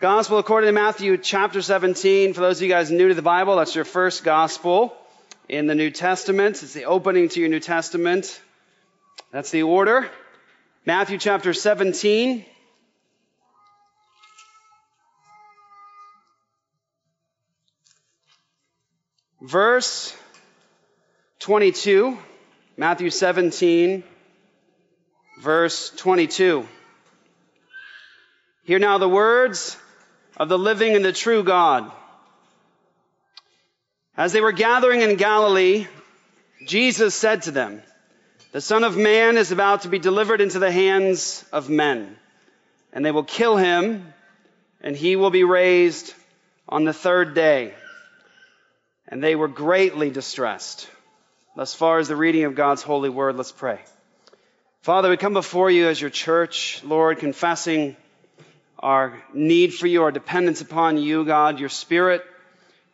Gospel according to Matthew chapter 17. For those of you guys new to the Bible, that's your first gospel in the New Testament. It's the opening to your New Testament. That's the order. Matthew chapter 17. Verse 22. Matthew 17, verse 22. Hear now the words of the living and the true God. As they were gathering in Galilee, Jesus said to them, The Son of Man is about to be delivered into the hands of men, and they will kill him, and he will be raised on the third day. And they were greatly distressed. Thus far as the reading of God's holy word, let's pray. Father, we come before you as your church, Lord, confessing our need for you, our dependence upon you, God, your Spirit,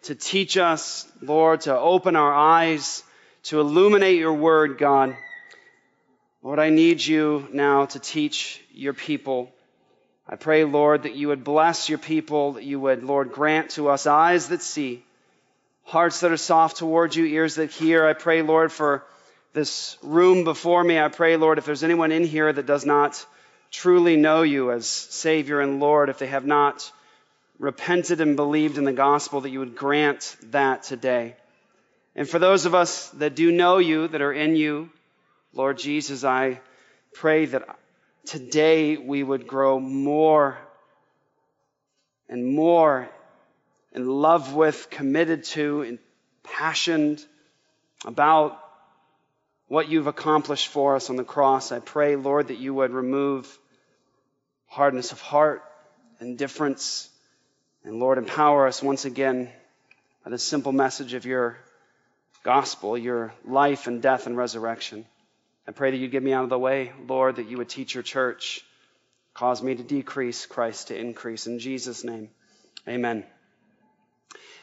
to teach us, Lord, to open our eyes, to illuminate your word, God. Lord, I need you now to teach your people. I pray, Lord, that you would bless your people, that you would, Lord, grant to us eyes that see, hearts that are soft towards you, ears that hear. I pray, Lord, for this room before me. I pray, Lord, if there's anyone in here that does not truly know you as Savior and Lord, if they have not repented and believed in the gospel, that you would grant that today. And for those of us that do know you, that are in you, Lord Jesus, I pray that today we would grow more and more in love with, committed to, impassioned about what you've accomplished for us on the cross. I pray, Lord, that you would remove hardness of heart, indifference. And Lord, empower us once again by the simple message of your gospel, your life and death and resurrection. I pray that you'd get me out of the way, Lord, that you would teach your church, cause me to decrease, Christ to increase. In Jesus' name, amen.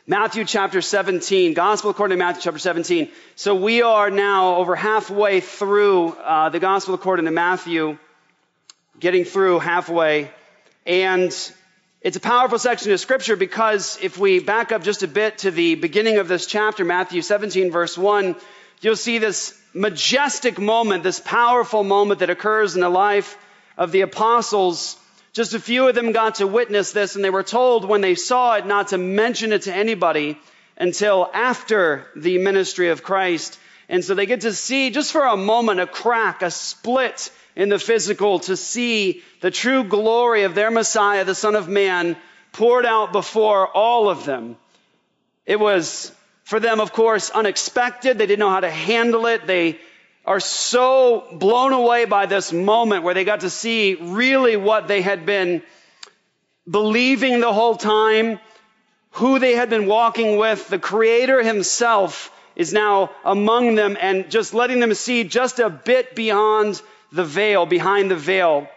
Matthew chapter 17, Gospel according to Matthew chapter 17. So we are now over halfway through uh, the Gospel according to Matthew getting through halfway. And it's a powerful section of scripture because if we back up just a bit to the beginning of this chapter, Matthew 17, verse 1, you'll see this majestic moment, this powerful moment that occurs in the life of the apostles. Just a few of them got to witness this, and they were told when they saw it not to mention it to anybody until after the ministry of Christ. And so they get to see just for a moment a crack, a split in the physical to see the true glory of their Messiah, the Son of Man, poured out before all of them. It was for them, of course, unexpected. They didn't know how to handle it. They are so blown away by this moment where they got to see really what they had been believing the whole time, who they had been walking with. The Creator Himself is now among them and just letting them see just a bit beyond the veil, behind the veil.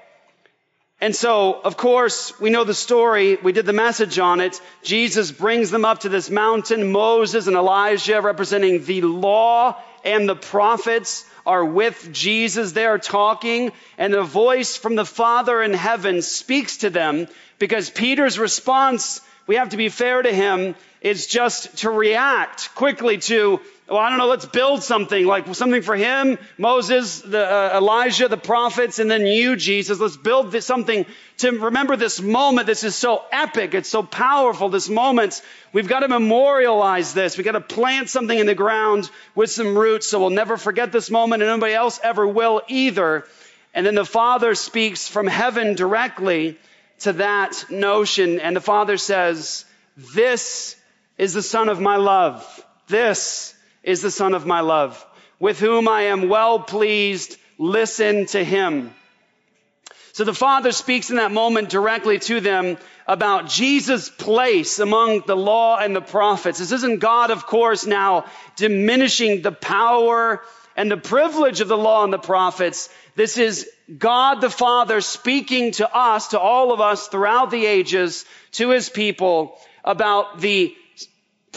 And so, of course, we know the story. We did the message on it. Jesus brings them up to this mountain. Moses and Elijah, representing the law and the prophets, are with Jesus. They are talking, and a voice from the Father in heaven speaks to them because Peter's response, we have to be fair to him, is just to react quickly to well, I don't know, let's build something like something for him, Moses, the, uh, Elijah, the prophets, and then you, Jesus. Let's build this, something to remember this moment. This is so epic. It's so powerful. This moment. We've got to memorialize this. We've got to plant something in the ground with some roots so we'll never forget this moment and nobody else ever will either. And then the Father speaks from heaven directly to that notion. And the Father says, This is the Son of my love. This is the Son of my love, with whom I am well pleased. Listen to him. So the Father speaks in that moment directly to them about Jesus' place among the law and the prophets. This isn't God, of course, now diminishing the power and the privilege of the law and the prophets. This is God the Father speaking to us, to all of us throughout the ages, to his people about the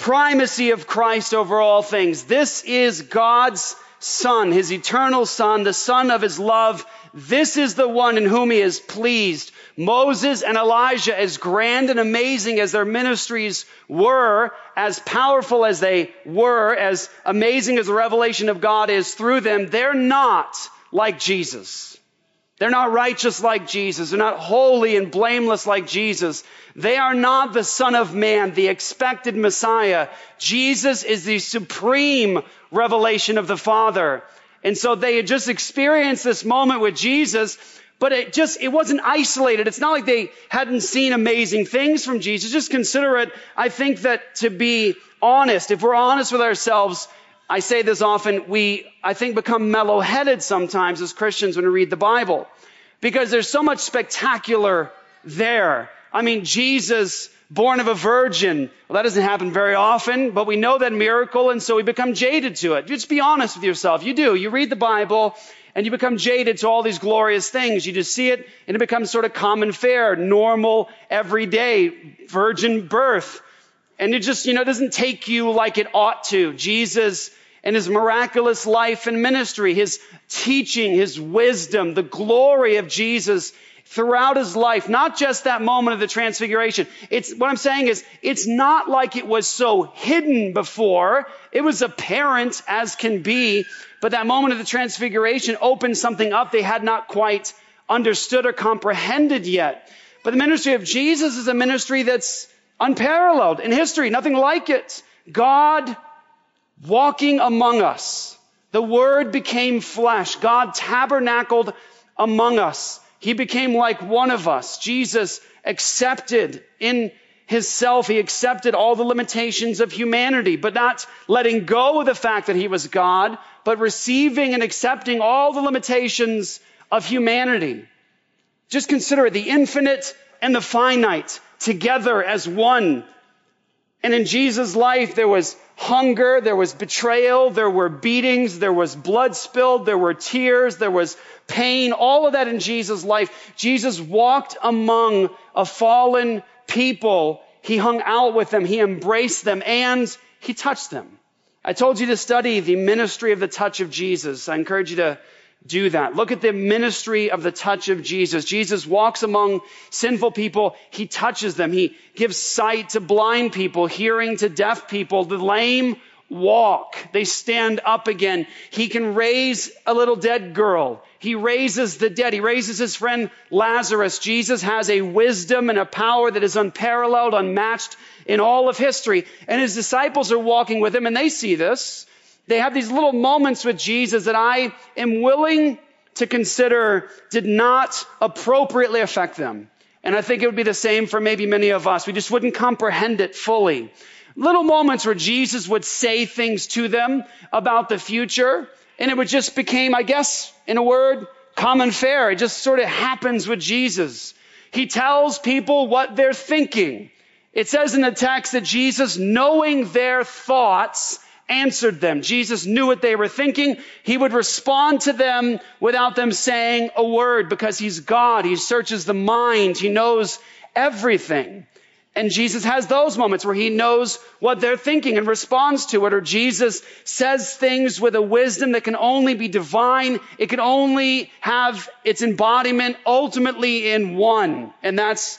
primacy of Christ over all things. This is God's Son, His eternal Son, the Son of His love. This is the one in whom He is pleased. Moses and Elijah, as grand and amazing as their ministries were, as powerful as they were, as amazing as the revelation of God is through them, they're not like Jesus. They're not righteous like Jesus. They're not holy and blameless like Jesus. They are not the Son of Man, the expected Messiah. Jesus is the supreme revelation of the Father. And so they had just experienced this moment with Jesus, but it just, it wasn't isolated. It's not like they hadn't seen amazing things from Jesus. Just consider it. I think that to be honest, if we're honest with ourselves, I say this often, we, I think, become mellow headed sometimes as Christians when we read the Bible because there's so much spectacular there. I mean, Jesus, born of a virgin. Well, that doesn't happen very often, but we know that miracle, and so we become jaded to it. Just be honest with yourself. You do. You read the Bible, and you become jaded to all these glorious things. You just see it, and it becomes sort of common fare, normal, everyday, virgin birth. And it just, you know, doesn't take you like it ought to. Jesus and his miraculous life and ministry, his teaching, his wisdom, the glory of Jesus throughout his life, not just that moment of the transfiguration. It's what I'm saying is it's not like it was so hidden before. It was apparent as can be, but that moment of the transfiguration opened something up they had not quite understood or comprehended yet. But the ministry of Jesus is a ministry that's unparalleled in history, nothing like it. God walking among us. The Word became flesh. God tabernacled among us. He became like one of us. Jesus accepted in his self, he accepted all the limitations of humanity, but not letting go of the fact that he was God, but receiving and accepting all the limitations of humanity. Just consider it the infinite and the finite together as one. And in Jesus' life, there was hunger, there was betrayal, there were beatings, there was blood spilled, there were tears, there was pain, all of that in Jesus' life. Jesus walked among a fallen people. He hung out with them, he embraced them, and he touched them. I told you to study the ministry of the touch of Jesus. I encourage you to do that. Look at the ministry of the touch of Jesus. Jesus walks among sinful people. He touches them. He gives sight to blind people, hearing to deaf people. The lame walk. They stand up again. He can raise a little dead girl. He raises the dead. He raises his friend Lazarus. Jesus has a wisdom and a power that is unparalleled, unmatched in all of history. And his disciples are walking with him and they see this. They have these little moments with Jesus that I am willing to consider did not appropriately affect them. And I think it would be the same for maybe many of us. We just wouldn't comprehend it fully. Little moments where Jesus would say things to them about the future, and it would just became, I guess, in a word, common fare. It just sort of happens with Jesus. He tells people what they're thinking. It says in the text that Jesus, knowing their thoughts, answered them. Jesus knew what they were thinking. He would respond to them without them saying a word because he's God. He searches the mind. He knows everything. And Jesus has those moments where he knows what they're thinking and responds to it. Or Jesus says things with a wisdom that can only be divine. It can only have its embodiment ultimately in one. And that's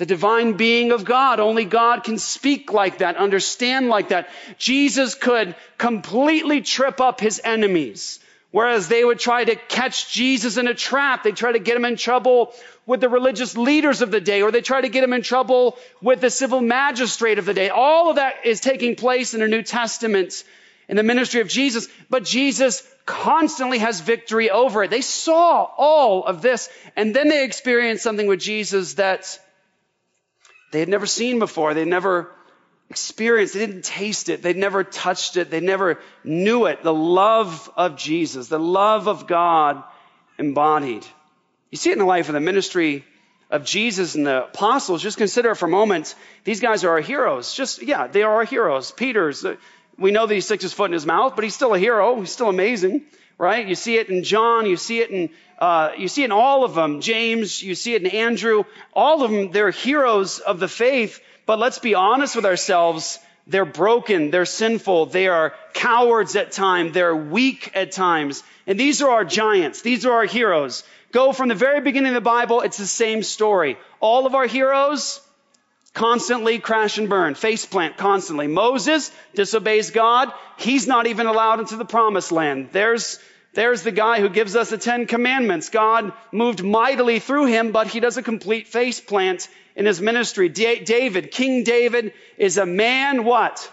the divine being of God. Only God can speak like that, understand like that. Jesus could completely trip up his enemies. Whereas they would try to catch Jesus in a trap. They try to get him in trouble with the religious leaders of the day, or they try to get him in trouble with the civil magistrate of the day. All of that is taking place in the New Testament in the ministry of Jesus, but Jesus constantly has victory over it. They saw all of this, and then they experienced something with Jesus that they had never seen before. They'd never experienced, they didn't taste it, they'd never touched it, they never knew it. The love of Jesus, the love of God embodied. You see it in the life of the ministry of Jesus and the apostles. Just consider for a moment, these guys are our heroes. Just, yeah, they are our heroes. Peter's, uh, we know that he sticks his foot in his mouth, but he's still a hero. He's still amazing, right? You see it in John, you see it in uh, you see in all of them, James, you see it in Andrew, all of them, they're heroes of the faith, but let's be honest with ourselves. They're broken, they're sinful, they are cowards at times, they're weak at times. And these are our giants, these are our heroes. go from the very beginning of the Bible, it's the same story. All of our heroes, constantly crash and burn, face plant constantly. Moses disobeys God. He's not even allowed into the promised land. There's, there's the guy who gives us the Ten Commandments. God moved mightily through him, but he does a complete face plant in his ministry. D- David, King David is a man what?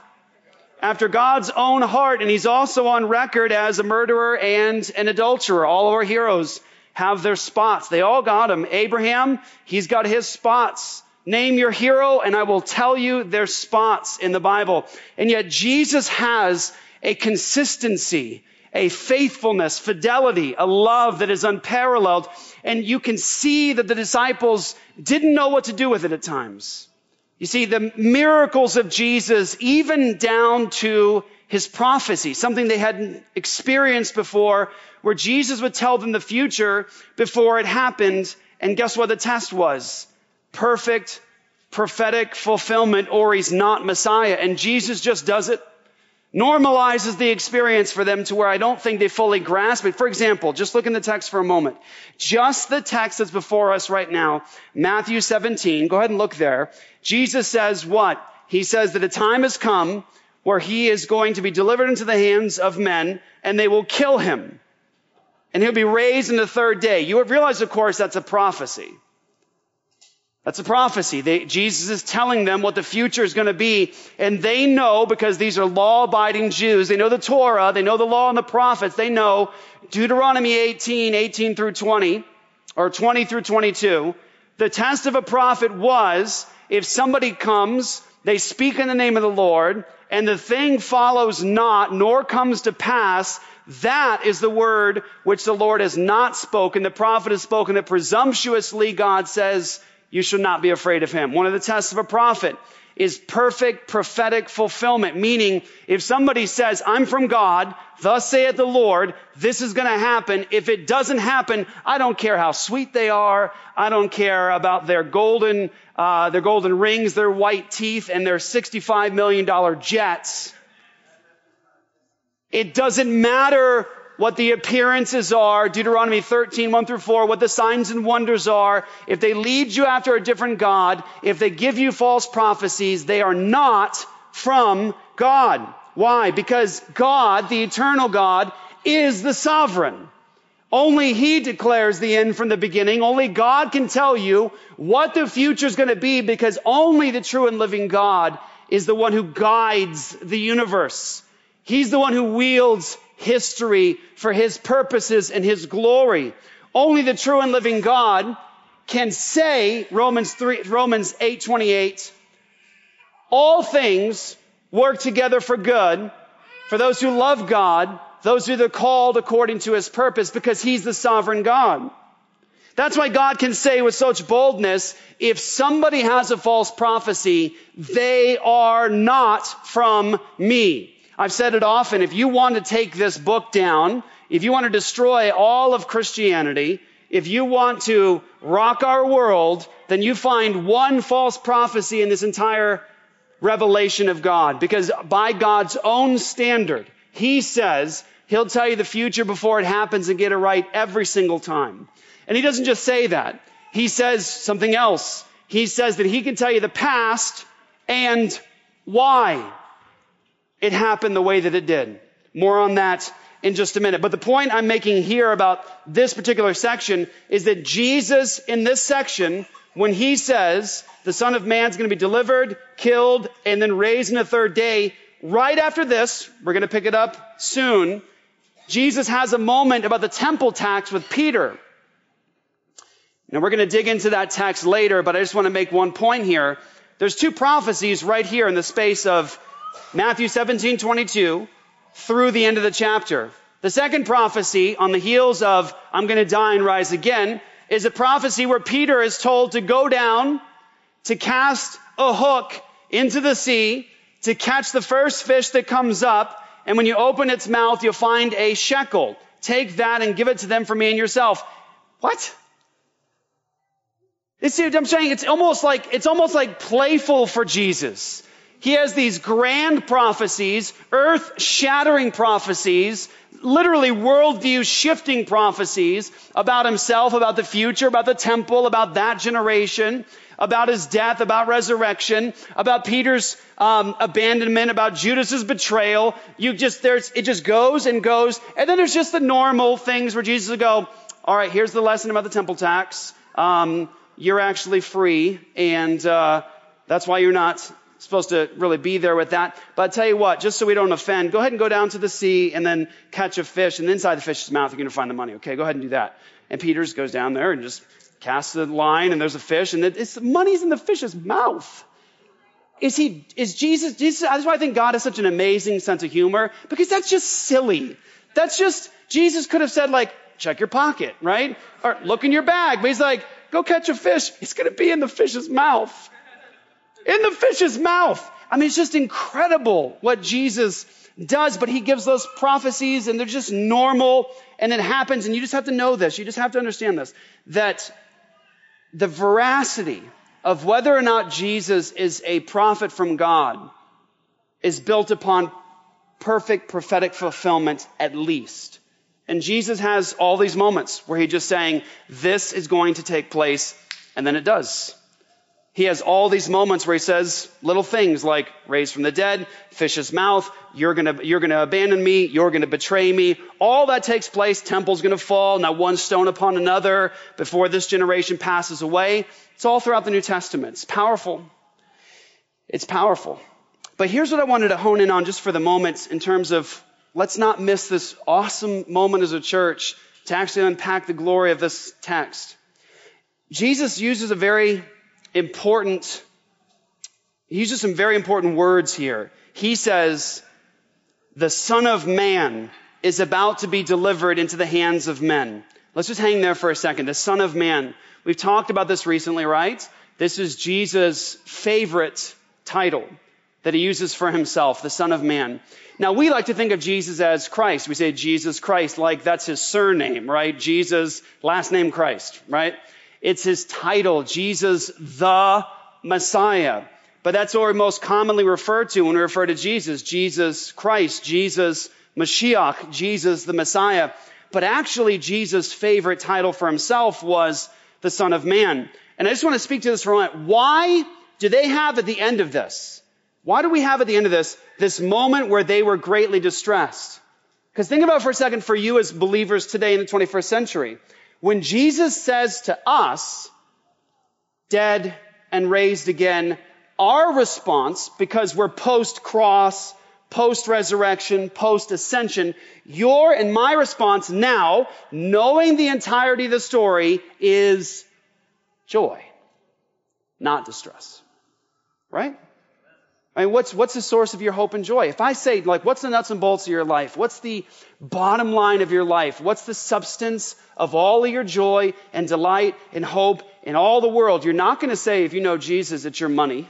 After God's own heart, and he's also on record as a murderer and an adulterer. All of our heroes have their spots. They all got them. Abraham, he's got his spots. Name your hero and I will tell you their spots in the Bible. And yet Jesus has a consistency, a faithfulness, fidelity, a love that is unparalleled. And you can see that the disciples didn't know what to do with it at times. You see, the miracles of Jesus, even down to his prophecy, something they hadn't experienced before, where Jesus would tell them the future before it happened. And guess what the test was? perfect prophetic fulfillment or he's not Messiah. And Jesus just does it, normalizes the experience for them to where I don't think they fully grasp it. For example, just look in the text for a moment. Just the text that's before us right now, Matthew 17, go ahead and look there. Jesus says what? He says that a time has come where he is going to be delivered into the hands of men and they will kill him. And he'll be raised in the third day. You realize, of course, that's a prophecy. That's a prophecy. They, Jesus is telling them what the future is going to be. And they know, because these are law abiding Jews, they know the Torah, they know the law and the prophets, they know Deuteronomy 18, 18 through 20, or 20 through 22. The test of a prophet was if somebody comes, they speak in the name of the Lord, and the thing follows not, nor comes to pass, that is the word which the Lord has not spoken. The prophet has spoken that presumptuously, God says, you should not be afraid of him. One of the tests of a prophet is perfect prophetic fulfillment, meaning if somebody says, I'm from God, thus saith the Lord, this is going to happen. If it doesn't happen, I don't care how sweet they are. I don't care about their golden, uh, their golden rings, their white teeth, and their $65 million jets. It doesn't matter what the appearances are, Deuteronomy 13, 1 through 4, what the signs and wonders are, if they lead you after a different God, if they give you false prophecies, they are not from God. Why? Because God, the eternal God, is the sovereign. Only He declares the end from the beginning. Only God can tell you what the future is going to be because only the true and living God is the one who guides the universe. He's the one who wields history for his purposes and his glory. Only the true and living God can say, Romans 3, Romans 8, 28, all things work together for good for those who love God, those who are called according to his purpose because he's the sovereign God. That's why God can say with such boldness, if somebody has a false prophecy, they are not from me. I've said it often. If you want to take this book down, if you want to destroy all of Christianity, if you want to rock our world, then you find one false prophecy in this entire revelation of God. Because by God's own standard, He says He'll tell you the future before it happens and get it right every single time. And He doesn't just say that. He says something else. He says that He can tell you the past and why it happened the way that it did. More on that in just a minute. But the point I'm making here about this particular section is that Jesus in this section, when he says the Son of Man is going to be delivered, killed, and then raised in the third day, right after this, we're going to pick it up soon, Jesus has a moment about the temple tax with Peter. Now we're going to dig into that text later, but I just want to make one point here. There's two prophecies right here in the space of Matthew 17, 22 through the end of the chapter. The second prophecy on the heels of I'm going to die and rise again is a prophecy where Peter is told to go down, to cast a hook into the sea, to catch the first fish that comes up, and when you open its mouth, you'll find a shekel. Take that and give it to them for me and yourself. What? You see I'm saying? It's almost like, it's almost like playful for Jesus. He has these grand prophecies, earth shattering prophecies, literally worldview shifting prophecies about himself, about the future, about the temple, about that generation, about his death, about resurrection, about Peter's um, abandonment, about Judas's betrayal. You just there's it just goes and goes, and then there's just the normal things where Jesus will go, "All right, here's the lesson about the temple tax. Um, you're actually free, and uh, that's why you're not supposed to really be there with that. But I tell you what, just so we don't offend, go ahead and go down to the sea and then catch a fish, and inside the fish's mouth you're going to find the money. Okay, go ahead and do that. And Peter's goes down there and just casts the line, and there's a fish, and it's the money's in the fish's mouth. Is he? Is Jesus? Jesus? That's why I think God has such an amazing sense of humor because that's just silly. That's just Jesus could have said like, check your pocket, right? Or look in your bag. But he's like, go catch a fish. It's going to be in the fish's mouth in the fish's mouth. I mean, it's just incredible what Jesus does, but he gives those prophecies and they're just normal and it happens. And you just have to know this. You just have to understand this that the veracity of whether or not Jesus is a prophet from God is built upon perfect prophetic fulfillment at least. And Jesus has all these moments where he's just saying, this is going to take place, and then it does he has all these moments where he says little things like raised from the dead, fish's mouth, you're gonna, you're gonna abandon me, you're gonna betray me. All that takes place, temple's gonna fall, now one stone upon another before this generation passes away. It's all throughout the New Testament. It's powerful. It's powerful. But here's what I wanted to hone in on just for the moment in terms of let's not miss this awesome moment as a church to actually unpack the glory of this text. Jesus uses a very important, he uses some very important words here. He says, the Son of Man is about to be delivered into the hands of men. Let's just hang there for a second. The Son of Man. We've talked about this recently, right? This is Jesus' favorite title that he uses for himself, the Son of Man. Now, we like to think of Jesus as Christ. We say Jesus Christ, like that's his surname, right? Jesus, last name Christ, right? It's his title, Jesus the Messiah. But that's what we most commonly refer to when we refer to Jesus Jesus Christ, Jesus Mashiach, Jesus the Messiah. But actually, Jesus' favorite title for himself was the Son of Man. And I just want to speak to this for a moment. Why do they have at the end of this? Why do we have at the end of this this moment where they were greatly distressed? Because think about for a second for you as believers today in the 21st century. When Jesus says to us, dead and raised again, our response, because we're post cross, post resurrection, post ascension, your and my response now, knowing the entirety of the story, is joy, not distress. Right? I mean, what's, what's the source of your hope and joy? If I say, like, what's the nuts and bolts of your life? What's the bottom line of your life? What's the substance of all of your joy and delight and hope in all the world? You're not going to say, if you know Jesus, it's your money.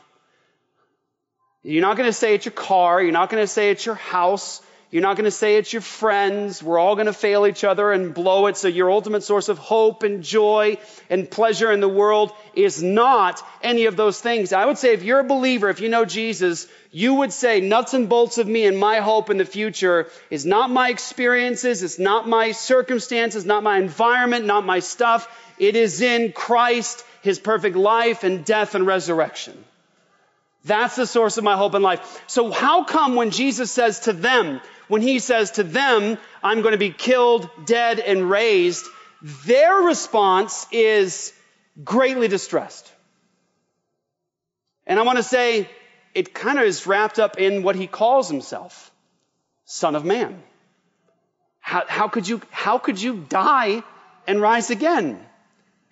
You're not going to say it's your car. You're not going to say it's your house. You're not going to say it's your friends. We're all going to fail each other and blow it. So your ultimate source of hope and joy and pleasure in the world is not any of those things. I would say if you're a believer, if you know Jesus, you would say nuts and bolts of me and my hope in the future is not my experiences. It's not my circumstances, not my environment, not my stuff. It is in Christ, his perfect life and death and resurrection. That's the source of my hope in life. So how come when Jesus says to them, when he says to them, I'm going to be killed, dead, and raised, their response is greatly distressed. And I want to say it kind of is wrapped up in what he calls himself Son of Man. How, how, could, you, how could you die and rise again?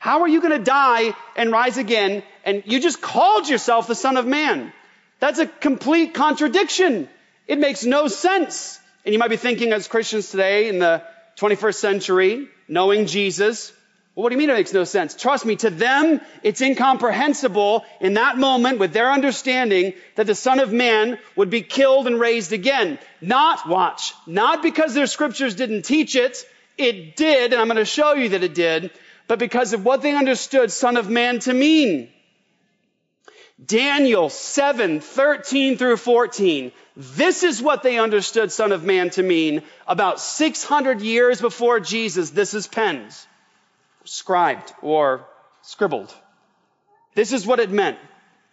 How are you going to die and rise again and you just called yourself the Son of Man? That's a complete contradiction. It makes no sense. And you might be thinking as Christians today in the 21st century, knowing Jesus, well, what do you mean it makes no sense? Trust me, to them, it's incomprehensible in that moment with their understanding that the Son of Man would be killed and raised again. Not, watch, not because their scriptures didn't teach it. It did, and I'm going to show you that it did, but because of what they understood Son of Man to mean. Daniel 7, 13 through 14. This is what they understood Son of Man to mean about 600 years before Jesus. This is penned, scribed, or scribbled. This is what it meant.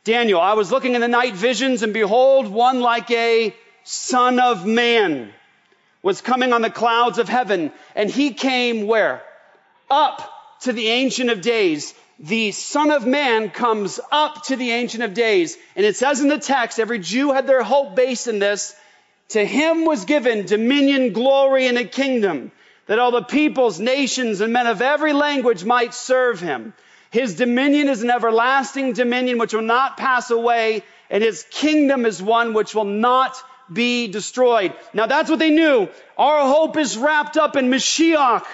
Daniel, I was looking in the night visions, and behold, one like a Son of Man was coming on the clouds of heaven, and he came where? Up to the Ancient of Days. The Son of Man comes up to the Ancient of Days. And it says in the text, every Jew had their hope based in this. To him was given dominion, glory, and a kingdom, that all the peoples, nations, and men of every language might serve him. His dominion is an everlasting dominion which will not pass away, and his kingdom is one which will not be destroyed. Now that's what they knew. Our hope is wrapped up in Mashiach.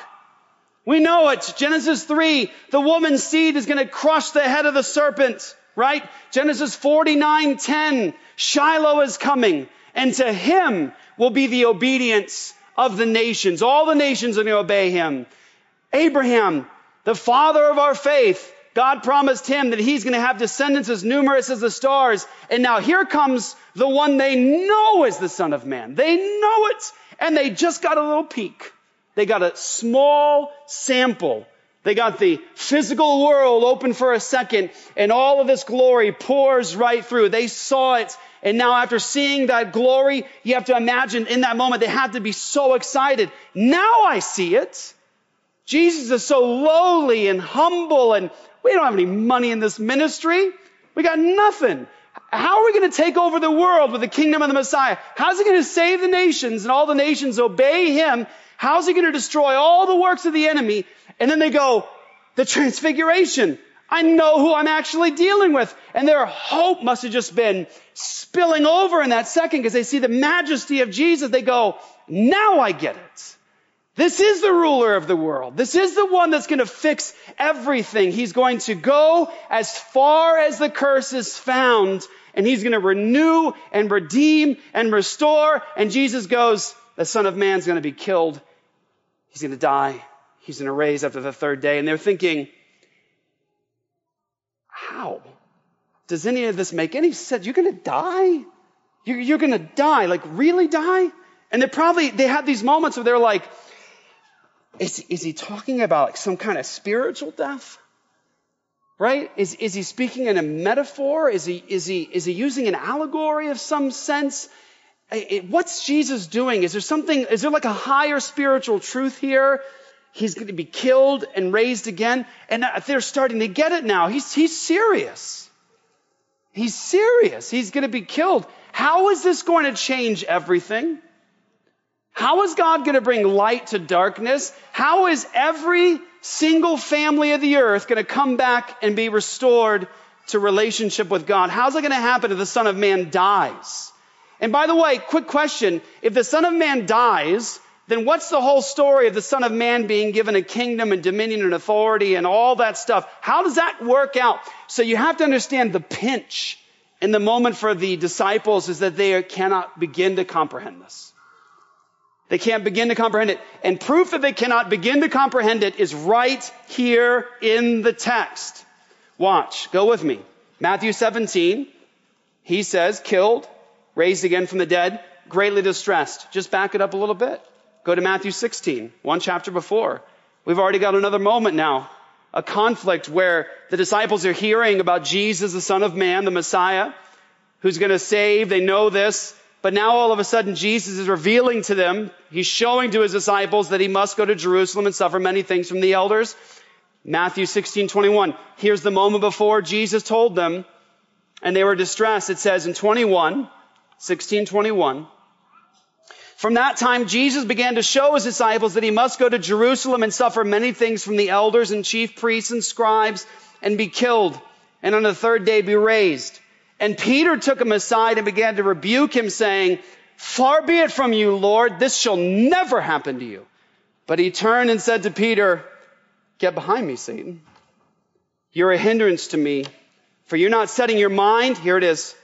We know it. Genesis 3, the woman's seed is going to crush the head of the serpent, right? Genesis 49, 10, Shiloh is coming, and to him will be the obedience of the nations. All the nations are going to obey him. Abraham, the father of our faith, God promised him that he's going to have descendants as numerous as the stars. And now here comes the one they know is the Son of Man. They know it, and they just got a little peek. They got a small sample. They got the physical world open for a second, and all of this glory pours right through. They saw it, and now after seeing that glory, you have to imagine in that moment they had to be so excited. Now I see it. Jesus is so lowly and humble, and we don't have any money in this ministry. We got nothing. How are we going to take over the world with the kingdom of the Messiah? How's he going to save the nations and all the nations obey him How's he going to destroy all the works of the enemy? And then they go, the transfiguration. I know who I'm actually dealing with. And their hope must have just been spilling over in that second because they see the majesty of Jesus. They go, now I get it. This is the ruler of the world. This is the one that's going to fix everything. He's going to go as far as the curse is found and he's going to renew and redeem and restore. And Jesus goes, the son of man's going to be killed He's going to die. He's going to raise after the third day. And they're thinking, how? Does any of this make any sense? You're going to die? You're, you're going to die. Like, really die? And they probably, they had these moments where they're like, is, is he talking about like some kind of spiritual death? Right? Is, is he speaking in a metaphor? Is he, is, he, is he using an allegory of some sense? What's Jesus doing? Is there something, is there like a higher spiritual truth here? He's going to be killed and raised again. And they're starting to get it now. He's, he's serious. He's serious. He's going to be killed. How is this going to change everything? How is God going to bring light to darkness? How is every single family of the earth going to come back and be restored to relationship with God? How's it going to happen if the Son of Man dies? And by the way, quick question. If the Son of Man dies, then what's the whole story of the Son of Man being given a kingdom and dominion and authority and all that stuff? How does that work out? So you have to understand the pinch in the moment for the disciples is that they cannot begin to comprehend this. They can't begin to comprehend it. And proof that they cannot begin to comprehend it is right here in the text. Watch. Go with me. Matthew 17. He says, killed raised again from the dead, greatly distressed. Just back it up a little bit. Go to Matthew 16, one chapter before. We've already got another moment now. A conflict where the disciples are hearing about Jesus, the Son of Man, the Messiah, who's going to save. They know this. But now all of a sudden Jesus is revealing to them, he's showing to his disciples that he must go to Jerusalem and suffer many things from the elders. Matthew 16, 21. Here's the moment before Jesus told them, and they were distressed. It says in 21, 1621. From that time, Jesus began to show his disciples that he must go to Jerusalem and suffer many things from the elders and chief priests and scribes and be killed, and on the third day be raised. And Peter took him aside and began to rebuke him, saying, Far be it from you, Lord, this shall never happen to you. But he turned and said to Peter, Get behind me, Satan. You're a hindrance to me, for you're not setting your mind, here it is,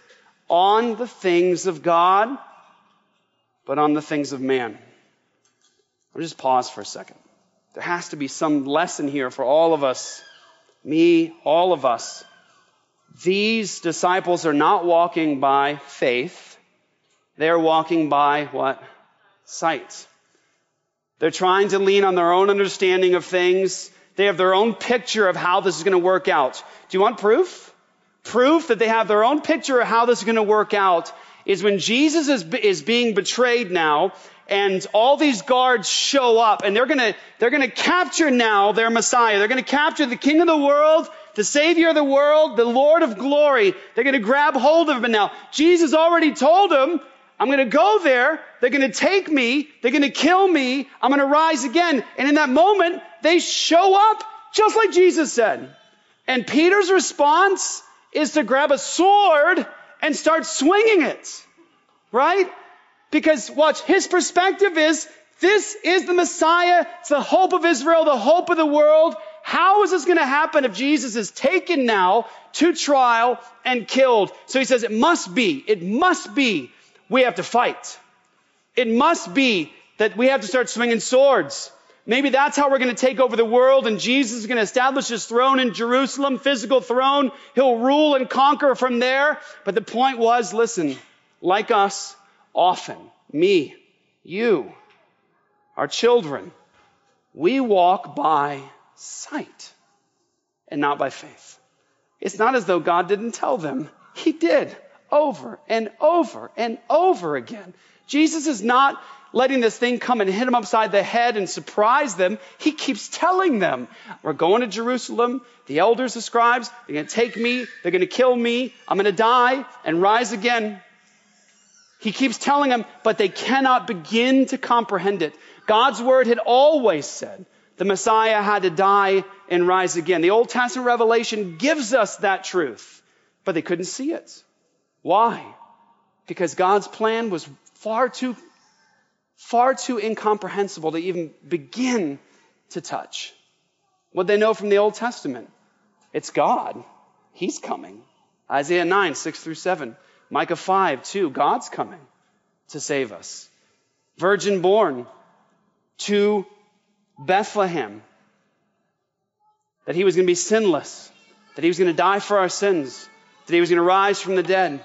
on the things of God, but on the things of man. I'll just pause for a second. There has to be some lesson here for all of us, me, all of us. these disciples are not walking by faith. They're walking by what? Sight. They're trying to lean on their own understanding of things. They have their own picture of how this is going to work out. Do you want proof? Proof that they have their own picture of how this is going to work out is when Jesus is, is being betrayed now and all these guards show up and they're gonna, they're gonna capture now their Messiah. They're gonna capture the King of the world, the Savior of the world, the Lord of glory. They're gonna grab hold of him now. Jesus already told them, I'm gonna go there. They're gonna take me. They're gonna kill me. I'm gonna rise again. And in that moment, they show up just like Jesus said. And Peter's response is to grab a sword and start swinging it. Right? Because watch, his perspective is this is the Messiah. It's the hope of Israel, the hope of the world. How is this going to happen if Jesus is taken now to trial and killed? So he says it must be, it must be we have to fight. It must be that we have to start swinging swords. Maybe that's how we're going to take over the world and Jesus is going to establish his throne in Jerusalem, physical throne. He'll rule and conquer from there. But the point was, listen, like us, often, me, you, our children, we walk by sight and not by faith. It's not as though God didn't tell them. He did over and over and over again. Jesus is not letting this thing come and hit him upside the head and surprise them. He keeps telling them, We're going to Jerusalem. The elders, the scribes, they're going to take me. They're going to kill me. I'm going to die and rise again. He keeps telling them, but they cannot begin to comprehend it. God's word had always said the Messiah had to die and rise again. The Old Testament revelation gives us that truth, but they couldn't see it. Why? Because God's plan was far too, far too incomprehensible to even begin to touch. What they know from the Old Testament? It's God. He's coming. Isaiah 9, 6 through 7. Micah 5, 2, God's coming to save us. Virgin born to Bethlehem. That he was going to be sinless. That he was going to die for our sins. That he was going to rise from the dead.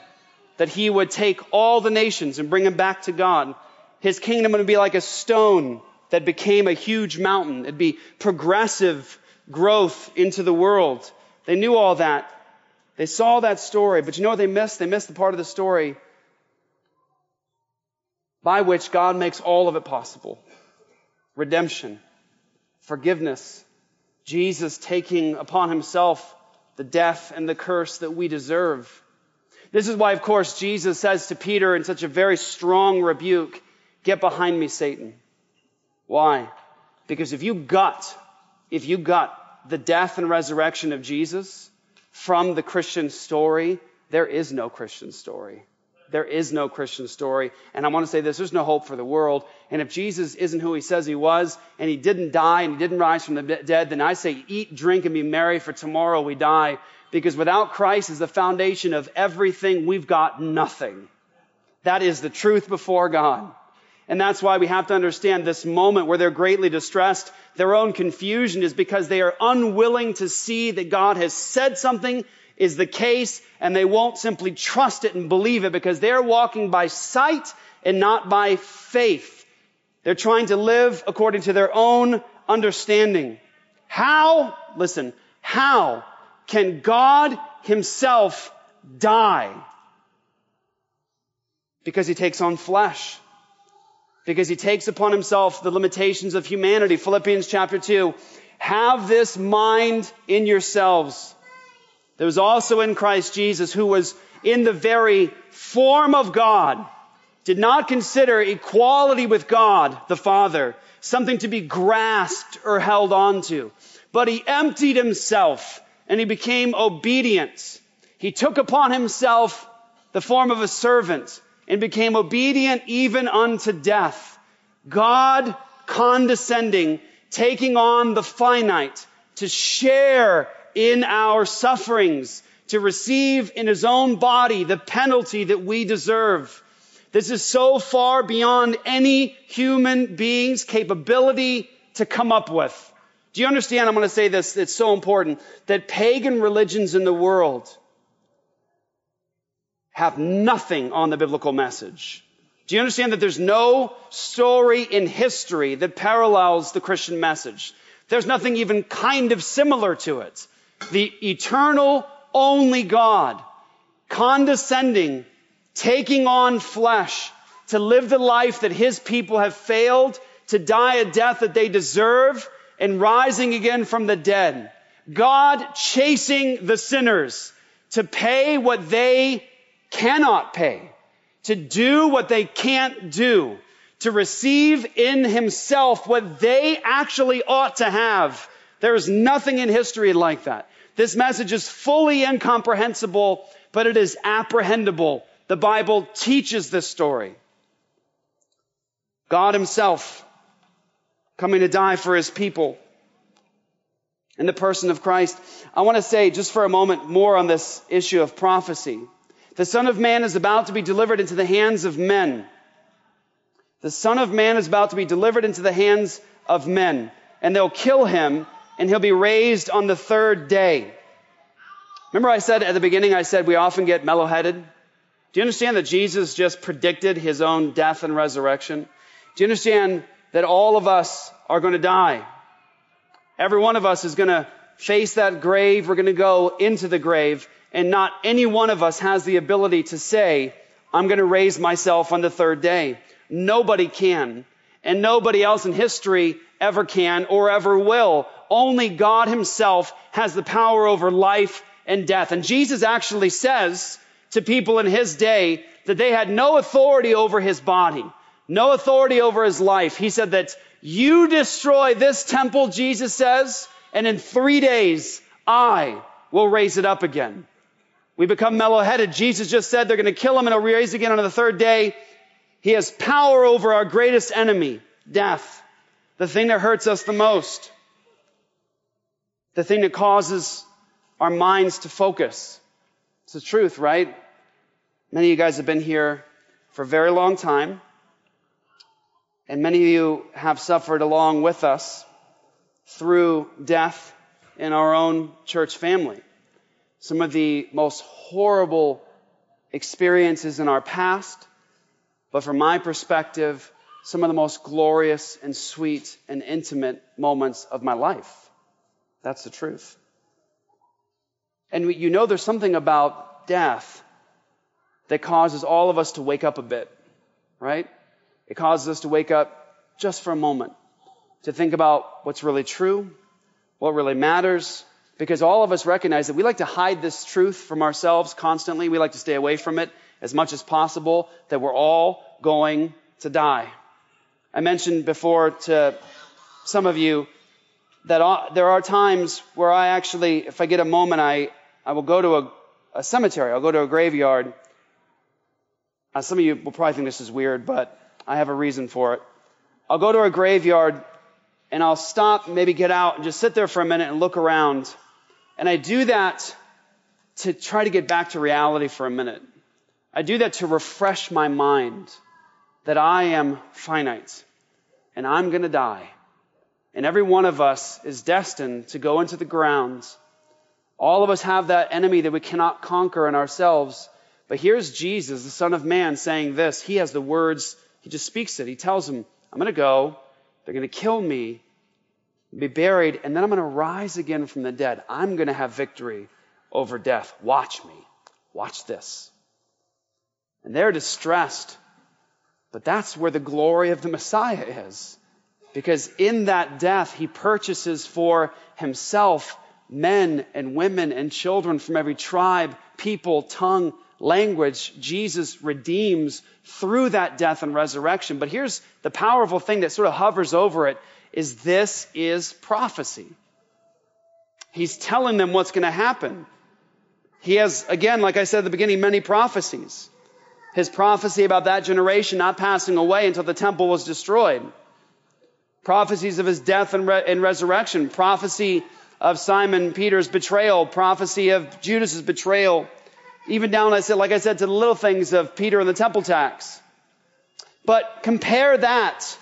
That he would take all the nations and bring them back to God. His kingdom would be like a stone that became a huge mountain. It'd be progressive growth into the world. They knew all that. They saw that story, but you know what they missed? They missed the part of the story by which God makes all of it possible redemption, forgiveness, Jesus taking upon himself the death and the curse that we deserve. This is why, of course, Jesus says to Peter in such a very strong rebuke, Get behind me, Satan. Why? Because if you got, if you gut the death and resurrection of Jesus, from the Christian story, there is no Christian story. There is no Christian story. And I want to say this there's no hope for the world. And if Jesus isn't who he says he was, and he didn't die and he didn't rise from the dead, then I say eat, drink, and be merry, for tomorrow we die. Because without Christ as the foundation of everything, we've got nothing. That is the truth before God. And that's why we have to understand this moment where they're greatly distressed. Their own confusion is because they are unwilling to see that God has said something is the case and they won't simply trust it and believe it because they're walking by sight and not by faith. They're trying to live according to their own understanding. How, listen, how can God himself die? Because he takes on flesh because he takes upon himself the limitations of humanity. Philippians chapter 2. Have this mind in yourselves. There was also in Christ Jesus, who was in the very form of God, did not consider equality with God the Father something to be grasped or held onto, but he emptied himself and he became obedient. He took upon himself the form of a servant and became obedient even unto death. God condescending, taking on the finite to share in our sufferings, to receive in his own body the penalty that we deserve. This is so far beyond any human being's capability to come up with. Do you understand? I'm going to say this, it's so important that pagan religions in the world have nothing on the biblical message. Do you understand that there's no story in history that parallels the Christian message? There's nothing even kind of similar to it. The eternal, only God, condescending, taking on flesh to live the life that his people have failed, to die a death that they deserve, and rising again from the dead. God chasing the sinners to pay what they cannot pay, to do what they can't do, to receive in himself what they actually ought to have. There is nothing in history like that. This message is fully incomprehensible, but it is apprehendable. The Bible teaches this story. God himself coming to die for his people in the person of Christ. I want to say just for a moment more on this issue of prophecy. The Son of Man is about to be delivered into the hands of men. The Son of Man is about to be delivered into the hands of men, and they'll kill him, and he'll be raised on the third day. Remember, I said at the beginning, I said we often get mellow headed? Do you understand that Jesus just predicted his own death and resurrection? Do you understand that all of us are going to die? Every one of us is going to face that grave. We're going to go into the grave. And not any one of us has the ability to say, I'm going to raise myself on the third day. Nobody can. And nobody else in history ever can or ever will. Only God himself has the power over life and death. And Jesus actually says to people in his day that they had no authority over his body, no authority over his life. He said that you destroy this temple, Jesus says, and in three days I will raise it up again. We become mellow headed. Jesus just said they're going to kill him and he'll raise again on the third day. He has power over our greatest enemy, death, the thing that hurts us the most, the thing that causes our minds to focus. It's the truth, right? Many of you guys have been here for a very long time. And many of you have suffered along with us through death in our own church family. Some of the most horrible experiences in our past, but from my perspective, some of the most glorious and sweet and intimate moments of my life. That's the truth. And you know there's something about death that causes all of us to wake up a bit, right? It causes us to wake up just for a moment to think about what's really true, what really matters, because all of us recognize that we like to hide this truth from ourselves constantly. We like to stay away from it as much as possible, that we're all going to die. I mentioned before to some of you that there are times where I actually, if I get a moment, I, I will go to a, a cemetery, I'll go to a graveyard. Uh, some of you will probably think this is weird, but I have a reason for it. I'll go to a graveyard and I'll stop, maybe get out and just sit there for a minute and look around. And I do that to try to get back to reality for a minute. I do that to refresh my mind that I am finite and I'm going to die. And every one of us is destined to go into the ground. All of us have that enemy that we cannot conquer in ourselves. But here's Jesus, the Son of Man, saying this. He has the words he just speaks it. He tells them, I'm going to go. They're going to kill me, be buried, and then I'm going to rise again from the dead. I'm going to have victory over death. Watch me. Watch this. And they're distressed. But that's where the glory of the Messiah is. Because in that death, he purchases for himself men and women and children from every tribe, people, tongue, language Jesus redeems through that death and resurrection. But here's the powerful thing that sort of hovers over it is this is prophecy. He's telling them what's going to happen. He has, again, like I said at the beginning, many prophecies. His prophecy about that generation not passing away until the temple was destroyed. Prophecies of his death and, re- and resurrection. Prophecy of Simon Peter's betrayal. Prophecy of Judas's betrayal even down, I said, like I said, to the little things of Peter and the temple tax. But compare that,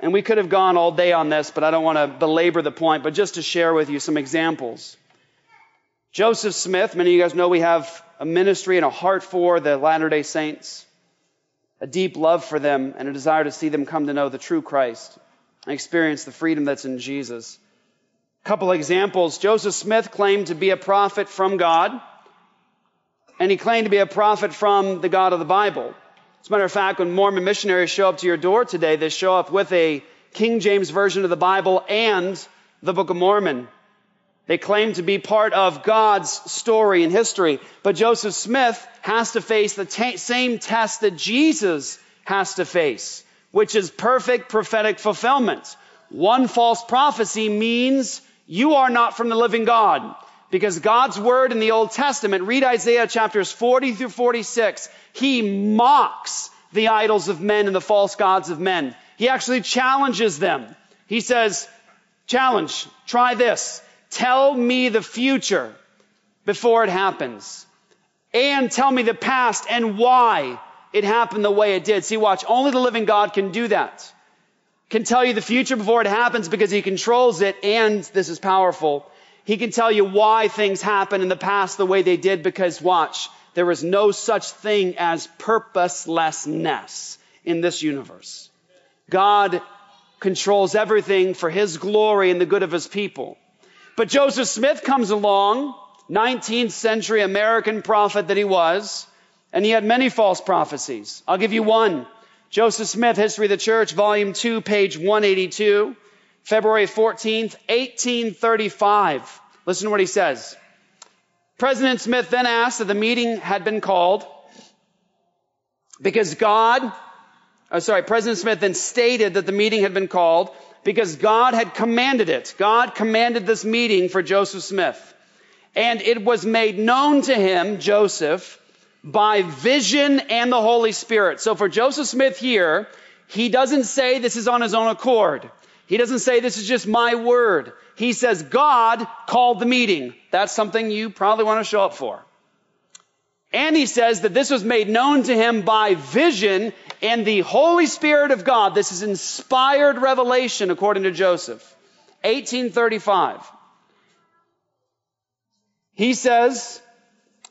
and we could have gone all day on this, but I don't want to belabor the point, but just to share with you some examples. Joseph Smith, many of you guys know we have a ministry and a heart for the Latter day Saints, a deep love for them, and a desire to see them come to know the true Christ and experience the freedom that's in Jesus. A couple examples Joseph Smith claimed to be a prophet from God, and he claimed to be a prophet from the God of the Bible. As a matter of fact, when Mormon missionaries show up to your door today, they show up with a King James Version of the Bible and the Book of Mormon. They claim to be part of God's story and history. But Joseph Smith has to face the t- same test that Jesus has to face, which is perfect prophetic fulfillment. One false prophecy means you are not from the living God. Because God's word in the Old Testament, read Isaiah chapters 40 through 46, he mocks the idols of men and the false gods of men. He actually challenges them. He says, challenge, try this. Tell me the future before it happens. And tell me the past and why it happened the way it did. See, watch, only the living God can do that. Can tell you the future before it happens because he controls it, and this is powerful. He can tell you why things happen in the past the way they did because, watch, there is no such thing as purposelessness in this universe. God controls everything for his glory and the good of his people. But Joseph Smith comes along, 19th century American prophet that he was, and he had many false prophecies. I'll give you one. Joseph Smith, History of the Church, Volume 2, page 182, February 14th, 1835. Listen to what he says. President Smith then asked that the meeting had been called because God, oh, sorry, President Smith then stated that the meeting had been called because God had commanded it. God commanded this meeting for Joseph Smith. And it was made known to him, Joseph, by vision and the Holy Spirit. So for Joseph Smith here, he doesn't say this is on his own accord. He doesn't say this is just my word. He says God called the meeting. That's something you probably want to show up for. And he says that this was made known to him by vision and the Holy Spirit of God. This is inspired revelation according to Joseph. 1835. He says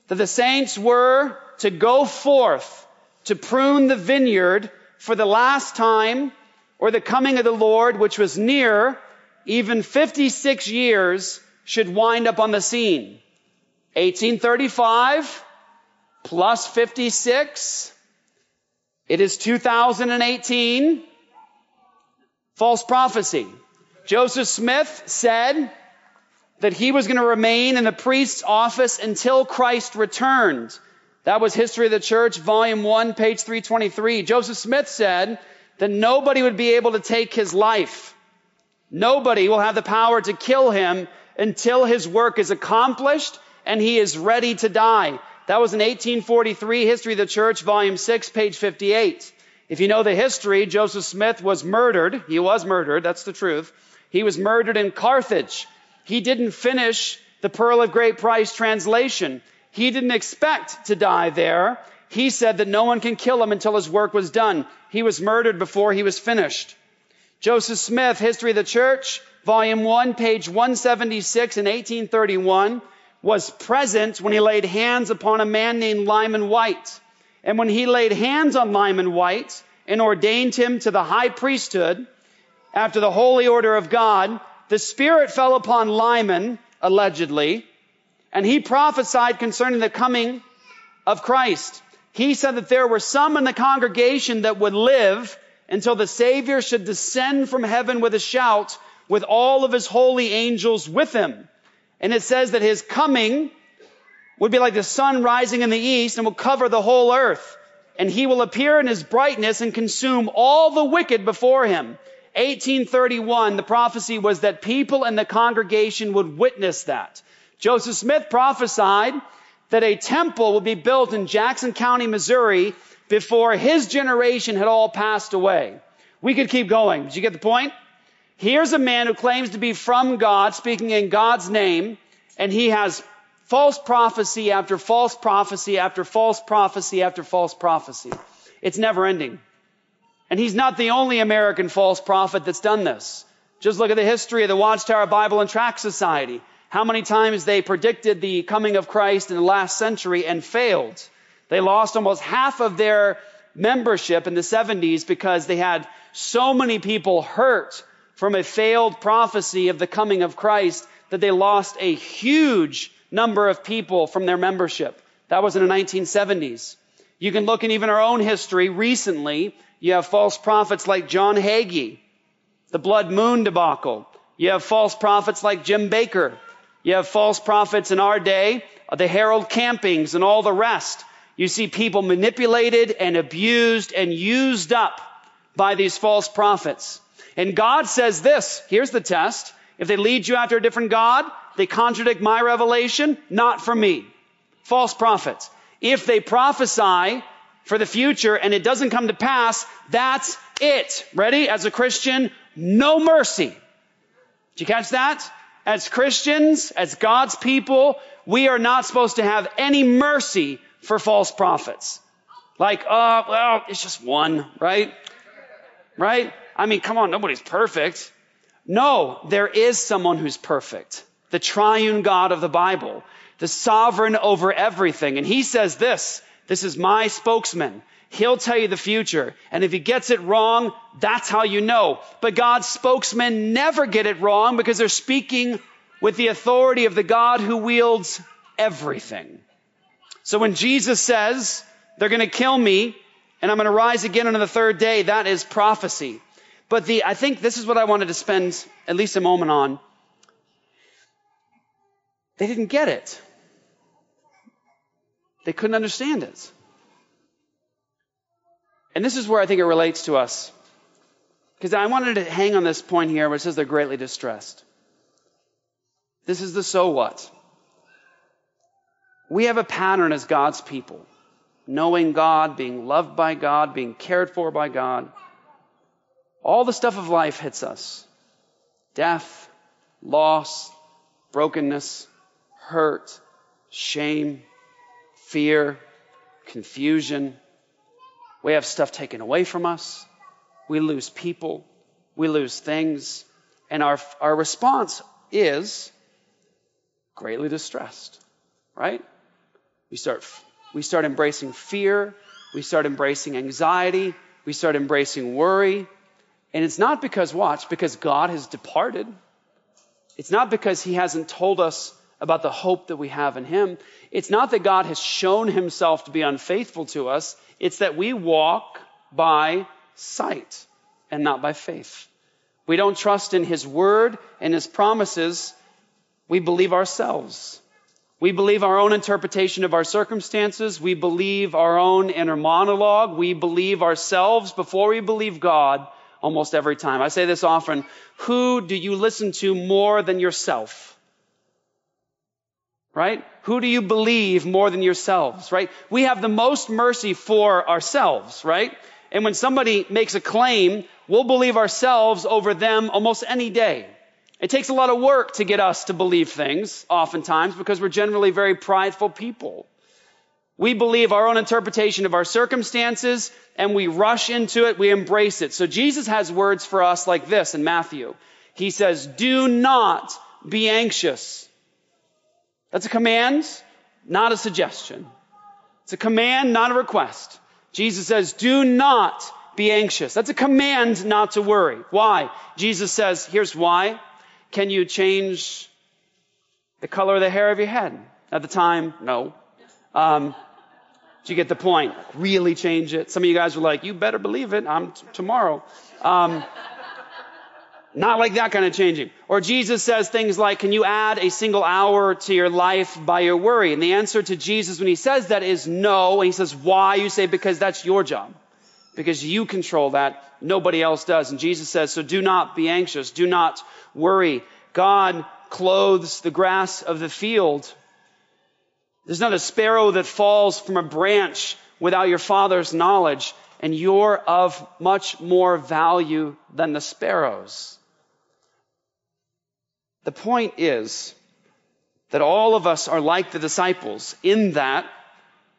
that the saints were to go forth to prune the vineyard for the last time or the coming of the Lord, which was near, even 56 years should wind up on the scene. 1835 plus 56. It is 2018. False prophecy. Joseph Smith said that he was going to remain in the priest's office until Christ returned. That was History of the Church, Volume 1, page 323. Joseph Smith said that nobody would be able to take his life. Nobody will have the power to kill him until his work is accomplished and he is ready to die. That was in 1843, History of the Church, Volume 6, page 58. If you know the history, Joseph Smith was murdered. He was murdered, that's the truth. He was murdered in Carthage. He didn't finish the Pearl of Great Price translation. He didn't expect to die there. He said that no one can kill him until his work was done. He was murdered before he was finished. Joseph Smith, History of the Church, Volume 1, page 176 in 1831 was present when he laid hands upon a man named Lyman Wight. And when he laid hands on Lyman Wight and ordained him to the high priesthood after the holy order of God, the Spirit fell upon Lyman, allegedly, and he prophesied concerning the coming of Christ. He said that there were some in the congregation that would live until the Savior should descend from heaven with a shout with all of his holy angels with him. And it says that his coming would be like the sun rising in the east and will cover the whole earth. And he will appear in his brightness and consume all the wicked before him. 1831, the prophecy was that people in the congregation would witness that. Joseph Smith prophesied that a temple would be built in Jackson County, Missouri before his generation had all passed away. We could keep going. Did you get the point? Here's a man who claims to be from God, speaking in God's name, and he has false prophecy after false prophecy after false prophecy after false prophecy. It's never ending. And he's not the only American false prophet that's done this. Just look at the history of the Watchtower Bible and Tract Society. How many times they predicted the coming of Christ in the last century and failed. They lost almost half of their membership in the 70s because they had so many people hurt from a failed prophecy of the coming of Christ that they lost a huge number of people from their membership. That was in the 1970s. You can look in even our own history recently. You have false prophets like John Hagee, the blood moon debacle. You have false prophets like Jim Bakker. You have false prophets in our day, the Harold Campings and all the rest. You see people manipulated and abused and used up by these false prophets. And God says this, here's the test. If they lead you after a different God, they contradict my revelation, not for me. False prophets. If they prophesy for the future and it doesn't come to pass, that's it. Ready? As a Christian, no mercy. Did you catch that? As Christians, as God's people, we are not supposed to have any mercy for false prophets. Like, uh, well, it's just one, right? Right? I mean, come on, nobody's perfect. No, there is someone who's perfect. The triune God of the Bible, the sovereign over everything. And he says this, this is my spokesman. He'll tell you the future. And if he gets it wrong, that's how you know. But God's spokesmen never get it wrong because they're speaking with the authority of the God who wields everything. So when Jesus says, they're going to kill me and I'm going to rise again on the third day, that is prophecy. But the, I think this is what I wanted to spend at least a moment on. They didn't get it. They couldn't understand it. And this is where I think it relates to us. Because I wanted to hang on this point here where it says they're greatly distressed. This is the so what. We have a pattern as God's people, knowing God, being loved by God, being cared for by God. All the stuff of life hits us death, loss, brokenness, hurt, shame, fear, confusion. We have stuff taken away from us. We lose people. We lose things. And our, our response is greatly distressed, right? We start, we start embracing fear. We start embracing anxiety. We start embracing worry. And it's not because, watch, because God has departed. It's not because he hasn't told us about the hope that we have in him. It's not that God has shown himself to be unfaithful to us. It's that we walk by sight and not by faith. We don't trust in his word and his promises. We believe ourselves. We believe our own interpretation of our circumstances. We believe our own inner monologue. We believe ourselves before we believe God almost every time. I say this often. Who do you listen to more than yourself? Right? Who do you believe more than yourselves? Right? We have the most mercy for ourselves, right? And when somebody makes a claim, we'll believe ourselves over them almost any day. It takes a lot of work to get us to believe things, oftentimes, because we're generally very prideful people. We believe our own interpretation of our circumstances and we rush into it, we embrace it. So Jesus has words for us like this in Matthew. He says, Do not be anxious. That's a command, not a suggestion. It's a command, not a request. Jesus says, Do not be anxious. That's a command not to worry. Why? Jesus says, Here's why. Can you change the color of the hair of your head? At the time, no. Um, do you get the point? Really change it? Some of you guys were like, you better believe it. I'm t- tomorrow. Um, not like that kind of changing. Or Jesus says things like, can you add a single hour to your life by your worry? And the answer to Jesus when he says that is no. And he says, why? You say, because that's your job. Because you control that. Nobody else does. And Jesus says, so do not be anxious. Do not worry. God clothes the grass of the field. There's not a sparrow that falls from a branch without your father's knowledge, and you're of much more value than the sparrows. The point is that all of us are like the disciples in that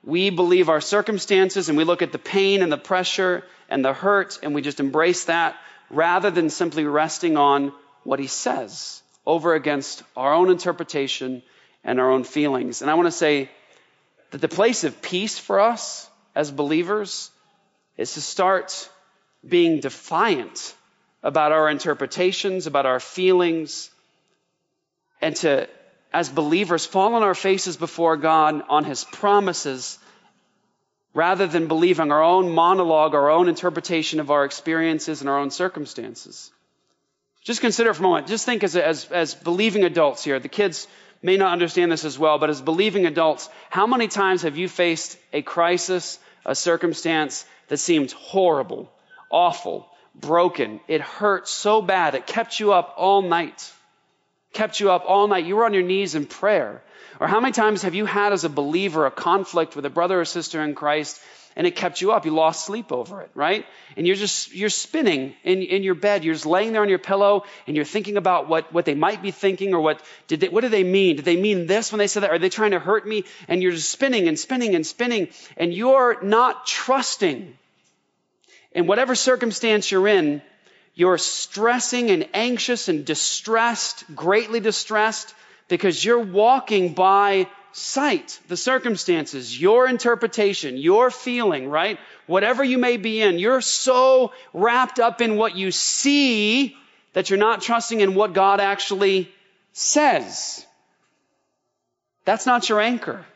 we believe our circumstances and we look at the pain and the pressure and the hurt and we just embrace that rather than simply resting on what he says over against our own interpretation and our own feelings. And I want to say that the place of peace for us as believers is to start being defiant about our interpretations, about our feelings, and to, as believers, fall on our faces before God on His promises rather than believing our own monologue, our own interpretation of our experiences and our own circumstances. Just consider for a moment. Just think as, as, as believing adults here. The kids may not understand this as well, but as believing adults, how many times have you faced a crisis, a circumstance that seemed horrible, awful, broken? It hurt so bad, it kept you up all night. Kept you up all night. You were on your knees in prayer. Or how many times have you had as a believer a conflict with a brother or sister in Christ and it kept you up? You lost sleep over it, right? And you're just, you're spinning in, in your bed. You're just laying there on your pillow and you're thinking about what, what they might be thinking or what did they, what do they mean? Did they mean this when they said that? Are they trying to hurt me? And you're just spinning and spinning and spinning and you're not trusting. In whatever circumstance you're in, you're stressing and anxious and distressed, greatly distressed because you're walking by sight, the circumstances, your interpretation, your feeling, right? Whatever you may be in, you're so wrapped up in what you see that you're not trusting in what God actually says. That's not your anchor.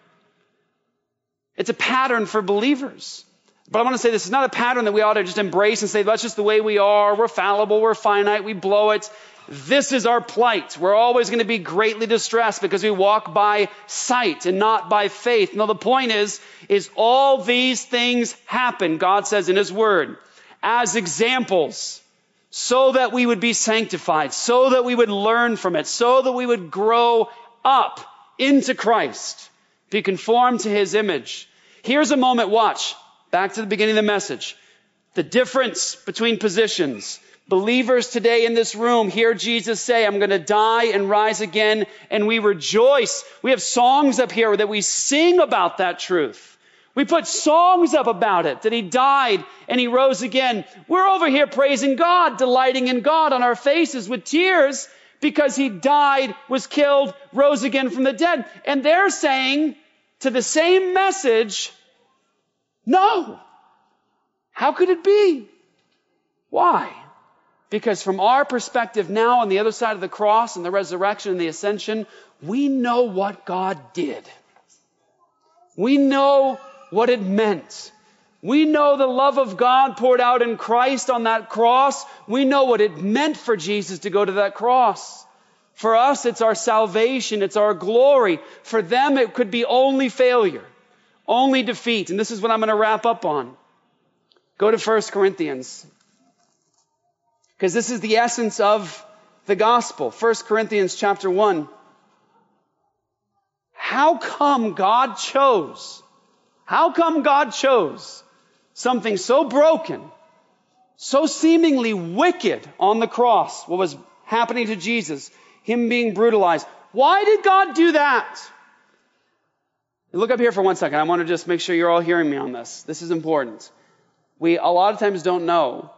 It's a pattern for believers. But I want to say this is not a pattern that we ought to just embrace and say, that's just the way we are. We're fallible. We're finite. We blow it. This is our plight. We're always going to be greatly distressed because we walk by sight and not by faith. Now the point is, is all these things happen, God says in His Word, as examples, so that we would be sanctified, so that we would learn from it, so that we would grow up into Christ, be conformed to His image. Here's a moment, watch, back to the beginning of the message. The difference between positions. Believers today in this room hear Jesus say, I'm going to die and rise again, and we rejoice. We have songs up here that we sing about that truth. We put songs up about it, that he died and he rose again. We're over here praising God, delighting in God on our faces with tears because he died, was killed, rose again from the dead. And they're saying to the same message, no. How could it be? Why? Because from our perspective now on the other side of the cross and the resurrection and the ascension, we know what God did. We know what it meant. We know the love of God poured out in Christ on that cross. We know what it meant for Jesus to go to that cross. For us, it's our salvation, it's our glory. For them, it could be only failure, only defeat. And this is what I'm going to wrap up on. Go to 1 Corinthians because this is the essence of the gospel. 1 Corinthians chapter 1. How come God chose? How come God chose something so broken, so seemingly wicked on the cross, what was happening to Jesus, him being brutalized? Why did God do that? Look up here for one second. I want to just make sure you're all hearing me on this. This is important. We a lot of times don't know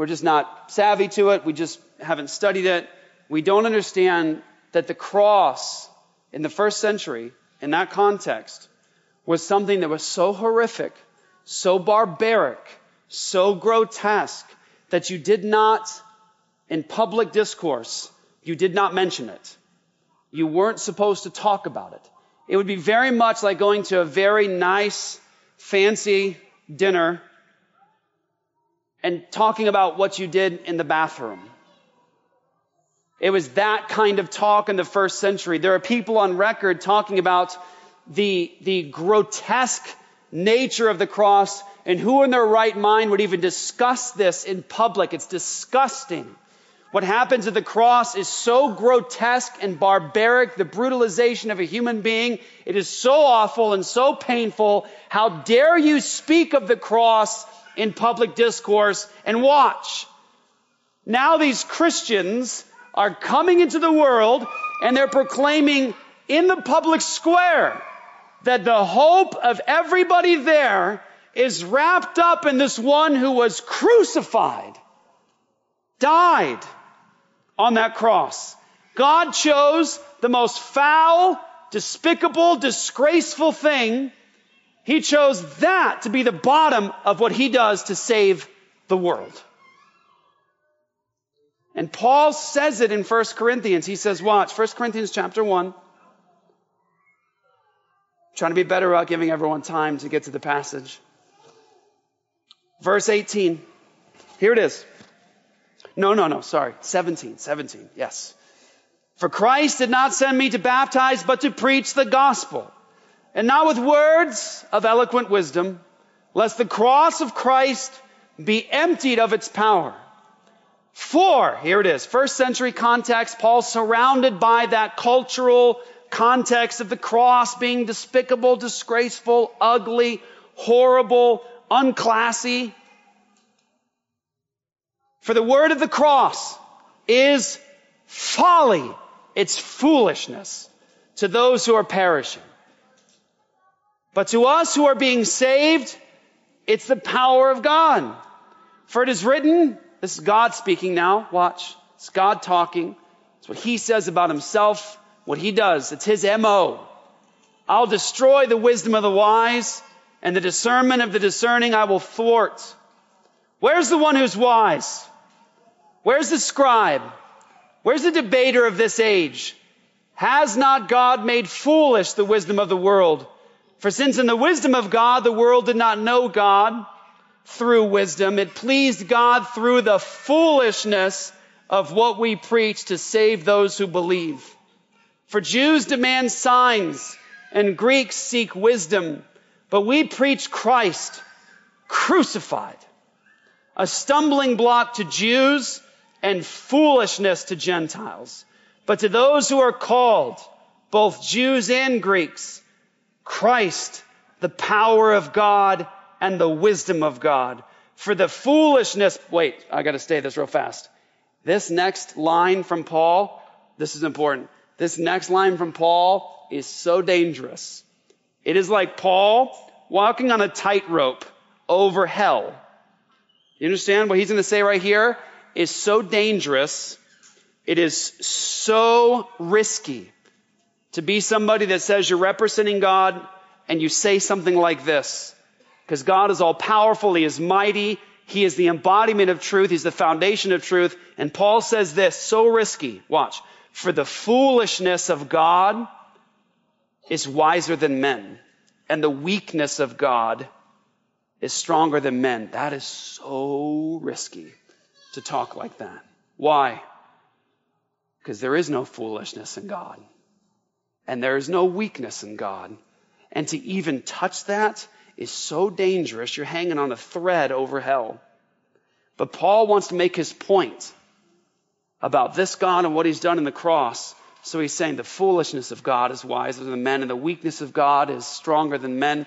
we're just not savvy to it. We just haven't studied it. We don't understand that the cross in the first century, in that context, was something that was so horrific, so barbaric, so grotesque that you did not, in public discourse, you did not mention it. You weren't supposed to talk about it. It would be very much like going to a very nice, fancy dinner and talking about what you did in the bathroom. It was that kind of talk in the first century. There are people on record talking about the, the grotesque nature of the cross and who in their right mind would even discuss this in public. It's disgusting. What happens at the cross is so grotesque and barbaric, the brutalization of a human being. It is so awful and so painful. How dare you speak of the cross in public discourse and watch. Now these Christians are coming into the world and they're proclaiming in the public square that the hope of everybody there is wrapped up in this one who was crucified, died on that cross. God chose the most foul, despicable, disgraceful thing. He chose that to be the bottom of what he does to save the world. And Paul says it in 1 Corinthians. He says, watch, 1 Corinthians chapter 1. trying to be better about giving everyone time to get to the passage. Verse 18. Here it is. No, no, no, sorry. 17, 17, yes. For Christ did not send me to baptize, but to preach the gospel. And not with words of eloquent wisdom, lest the cross of Christ be emptied of its power. For, here it is, first century context, Paul surrounded by that cultural context of the cross being despicable, disgraceful, ugly, horrible, unclassy. For the word of the cross is folly. It's foolishness to those who are perishing. But to us who are being saved, it's the power of God. For it is written, this is God speaking now, watch. It's God talking. It's what he says about himself, what he does. It's his MO. I'll destroy the wisdom of the wise, and the discernment of the discerning I will thwart. Where's the one who's wise? Where's the scribe? Where's the debater of this age? Has not God made foolish the wisdom of the world? For since in the wisdom of God the world did not know God through wisdom, it pleased God through the foolishness of what we preach to save those who believe. For Jews demand signs and Greeks seek wisdom, but we preach Christ crucified, a stumbling block to Jews and foolishness to Gentiles. But to those who are called, both Jews and Greeks, Christ, the power of God and the wisdom of God. For the foolishness, wait, I gotta say this real fast. This next line from Paul, this is important. This next line from Paul is so dangerous. It is like Paul walking on a tightrope over hell. You understand what he's going to say right here? Is so dangerous. It is so risky to be somebody that says you're representing God and you say something like this. Because God is all powerful. He is mighty. He is the embodiment of truth. He's the foundation of truth. And Paul says this, so risky. Watch. For the foolishness of God is wiser than men. And the weakness of God is stronger than men. That is so risky to talk like that. Why? Because there is no foolishness in God. And there is no weakness in God. And to even touch that is so dangerous. You're hanging on a thread over hell. But Paul wants to make his point about this God and what he's done in the cross. So he's saying the foolishness of God is wiser than men, and the weakness of God is stronger than men.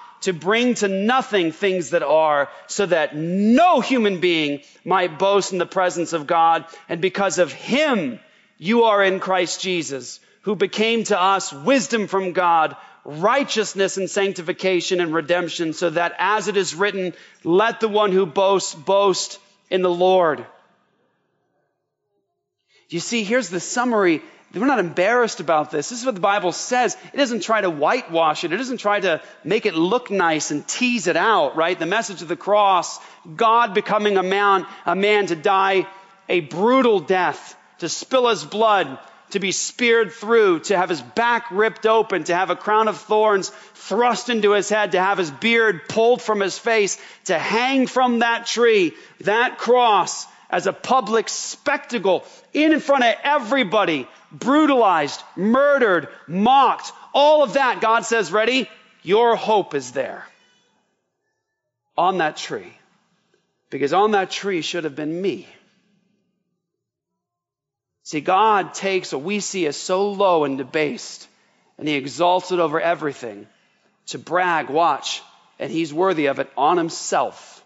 to bring to nothing things that are, so that no human being might boast in the presence of God. And because of him, you are in Christ Jesus, who became to us wisdom from God, righteousness and sanctification and redemption, so that as it is written, let the one who boasts boast in the Lord. You see, here's the summary we're not embarrassed about this. This is what the Bible says. It doesn't try to whitewash it. It doesn't try to make it look nice and tease it out, right? The message of the cross, God becoming a man, a man to die a brutal death, to spill his blood, to be speared through, to have his back ripped open, to have a crown of thorns thrust into his head, to have his beard pulled from his face, to hang from that tree, that cross as a public spectacle in front of everybody brutalized, murdered, mocked, all of that, God says, ready? Your hope is there on that tree. Because on that tree should have been me. See, God takes what we see as so low and debased and he exalts it over everything to brag, watch, and he's worthy of it on himself.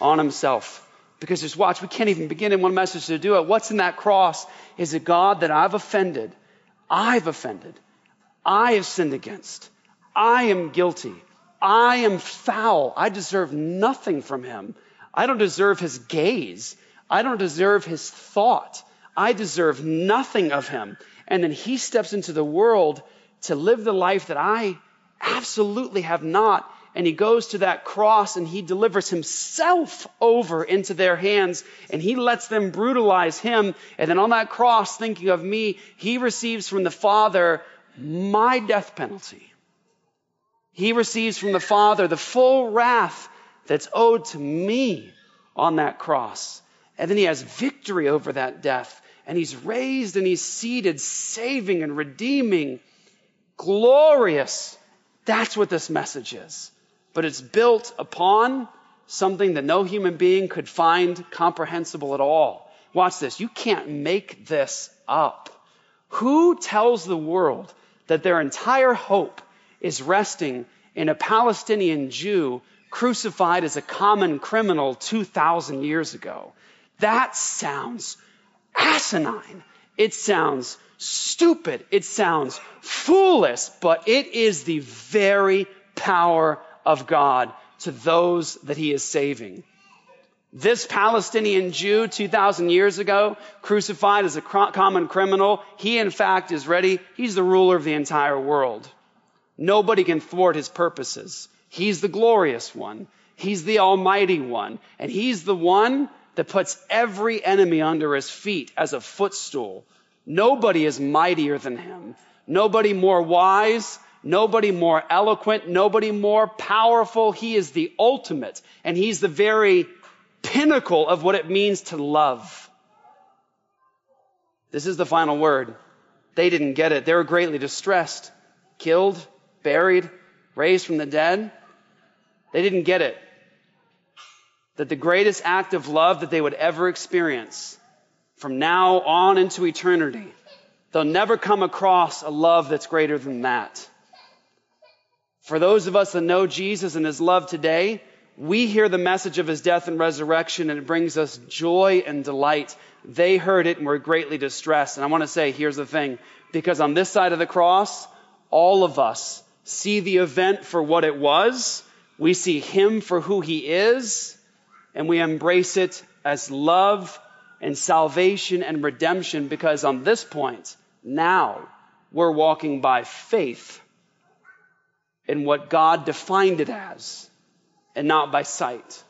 On himself. Because just watch, we can't even begin in one message to do it. What's in that cross is a God that I've offended. I've offended. I have sinned against. I am guilty. I am foul. I deserve nothing from him. I don't deserve his gaze. I don't deserve his thought. I deserve nothing of him. And then he steps into the world to live the life that I absolutely have not. And he goes to that cross and he delivers himself over into their hands and he lets them brutalize him. And then on that cross, thinking of me, he receives from the Father my death penalty. He receives from the Father the full wrath that's owed to me on that cross. And then he has victory over that death and he's raised and he's seated, saving and redeeming. Glorious. That's what this message is. But it's built upon something that no human being could find comprehensible at all. Watch this. You can't make this up. Who tells the world that their entire hope is resting in a Palestinian Jew crucified as a common criminal 2,000 years ago? That sounds asinine. It sounds stupid. It sounds foolish, but it is the very power of God to those that he is saving. This Palestinian Jew 2,000 years ago, crucified as a common criminal, he in fact is ready. He's the ruler of the entire world. Nobody can thwart his purposes. He's the glorious one. He's the almighty one. And he's the one that puts every enemy under his feet as a footstool. Nobody is mightier than him. Nobody more wise. Nobody more eloquent. Nobody more powerful. He is the ultimate. And he's the very pinnacle of what it means to love. This is the final word. They didn't get it. They were greatly distressed, killed, buried, raised from the dead. They didn't get it that the greatest act of love that they would ever experience from now on into eternity, they'll never come across a love that's greater than that. For those of us that know Jesus and his love today, we hear the message of his death and resurrection and it brings us joy and delight. They heard it and were greatly distressed. And I want to say, here's the thing, because on this side of the cross, all of us see the event for what it was. We see him for who he is and we embrace it as love and salvation and redemption because on this point, now we're walking by faith in what God defined it as and not by sight.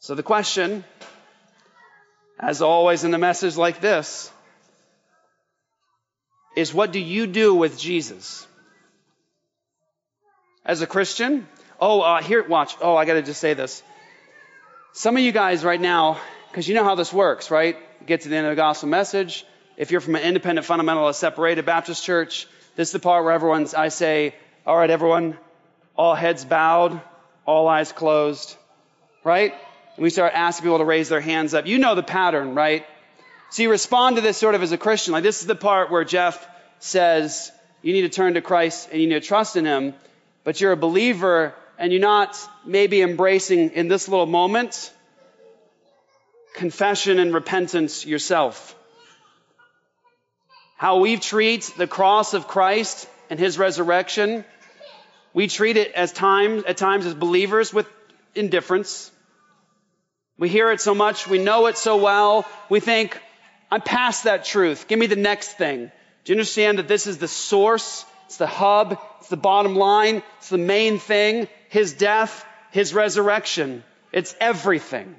So the question, as always in a message like this, is what do you do with Jesus? As a Christian, Oh, uh, here, watch. Oh, I got to just say this. Some of you guys right now, because you know how this works, right? Get to the end of the gospel message. If you're from an independent, fundamentalist, separated Baptist church, this is the part where everyone's, I say, all right, everyone, all heads bowed, all eyes closed, right? And we start asking people to raise their hands up. You know the pattern, right? So you respond to this sort of as a Christian. Like this is the part where Jeff says, you need to turn to Christ and you need to trust in Him. But you're a believer and you're not maybe embracing in this little moment confession and repentance yourself. How we treat the cross of Christ and his resurrection, we treat it as times, at times as believers with indifference. We hear it so much, we know it so well, we think, I'm past that truth. Give me the next thing. Do you understand that this is the source? It's the hub. It's the bottom line. It's the main thing his death, his resurrection. It's everything.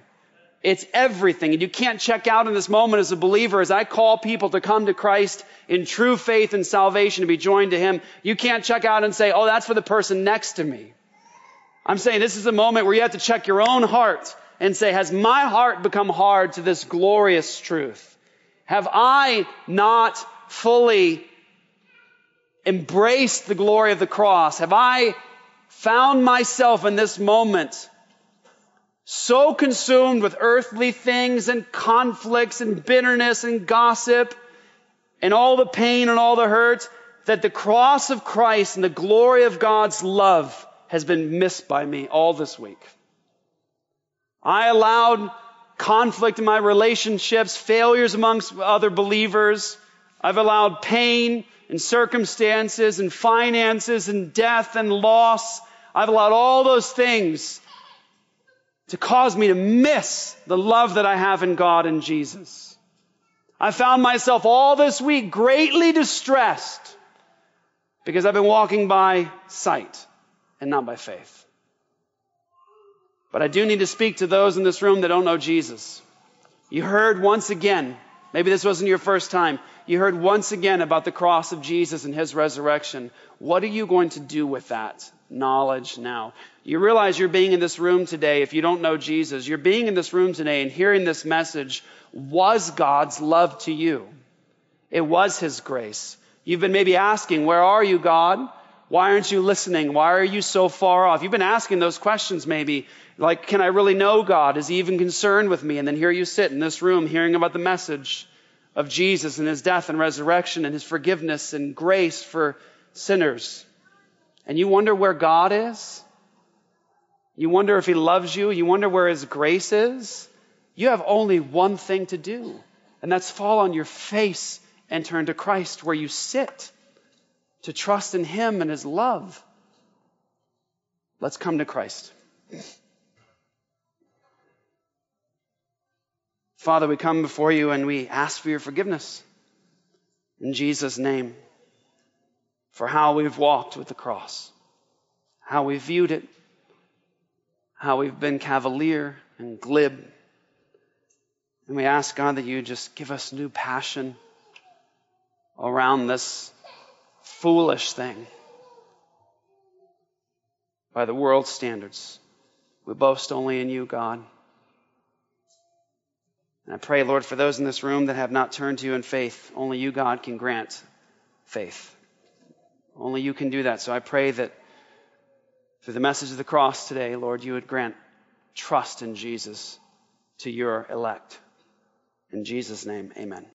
It's everything. And you can't check out in this moment as a believer as I call people to come to Christ in true faith and salvation to be joined to Him. You can't check out and say, oh, that's for the person next to me. I'm saying this is a moment where you have to check your own heart and say, has my heart become hard to this glorious truth? Have I not fully embraced the glory of the cross? Have I found myself in this moment so consumed with earthly things and conflicts and bitterness and gossip and all the pain and all the hurt that the cross of Christ and the glory of God's love has been missed by me all this week. I allowed conflict in my relationships, failures amongst other believers. I've allowed pain and circumstances and finances and death and loss. I've allowed all those things to cause me to miss the love that I have in God and Jesus. I found myself all this week greatly distressed because I've been walking by sight and not by faith. But I do need to speak to those in this room that don't know Jesus. You heard once again, maybe this wasn't your first time, you heard once again about the cross of Jesus and his resurrection. What are you going to do with that knowledge now? You realize you're being in this room today, if you don't know Jesus, you're being in this room today and hearing this message was God's love to you. It was his grace. You've been maybe asking, Where are you, God? Why aren't you listening? Why are you so far off? You've been asking those questions maybe. Like, can I really know God? Is he even concerned with me? And then here you sit in this room hearing about the message of Jesus and his death and resurrection and his forgiveness and grace for sinners. And you wonder where God is? You wonder if he loves you? You wonder where his grace is? You have only one thing to do, and that's fall on your face and turn to Christ where you sit to trust in Him and His love. Let's come to Christ. Father, we come before you and we ask for your forgiveness in Jesus' name for how we've walked with the cross, how we've viewed it, how we've been cavalier and glib. And we ask, God, that you just give us new passion around this foolish thing by the world's standards. We boast only in you, God. And I pray, Lord, for those in this room that have not turned to you in faith, only you, God, can grant faith. Only you can do that. So I pray that through the message of the cross today, Lord, you would grant trust in Jesus to your elect. In Jesus' name, amen.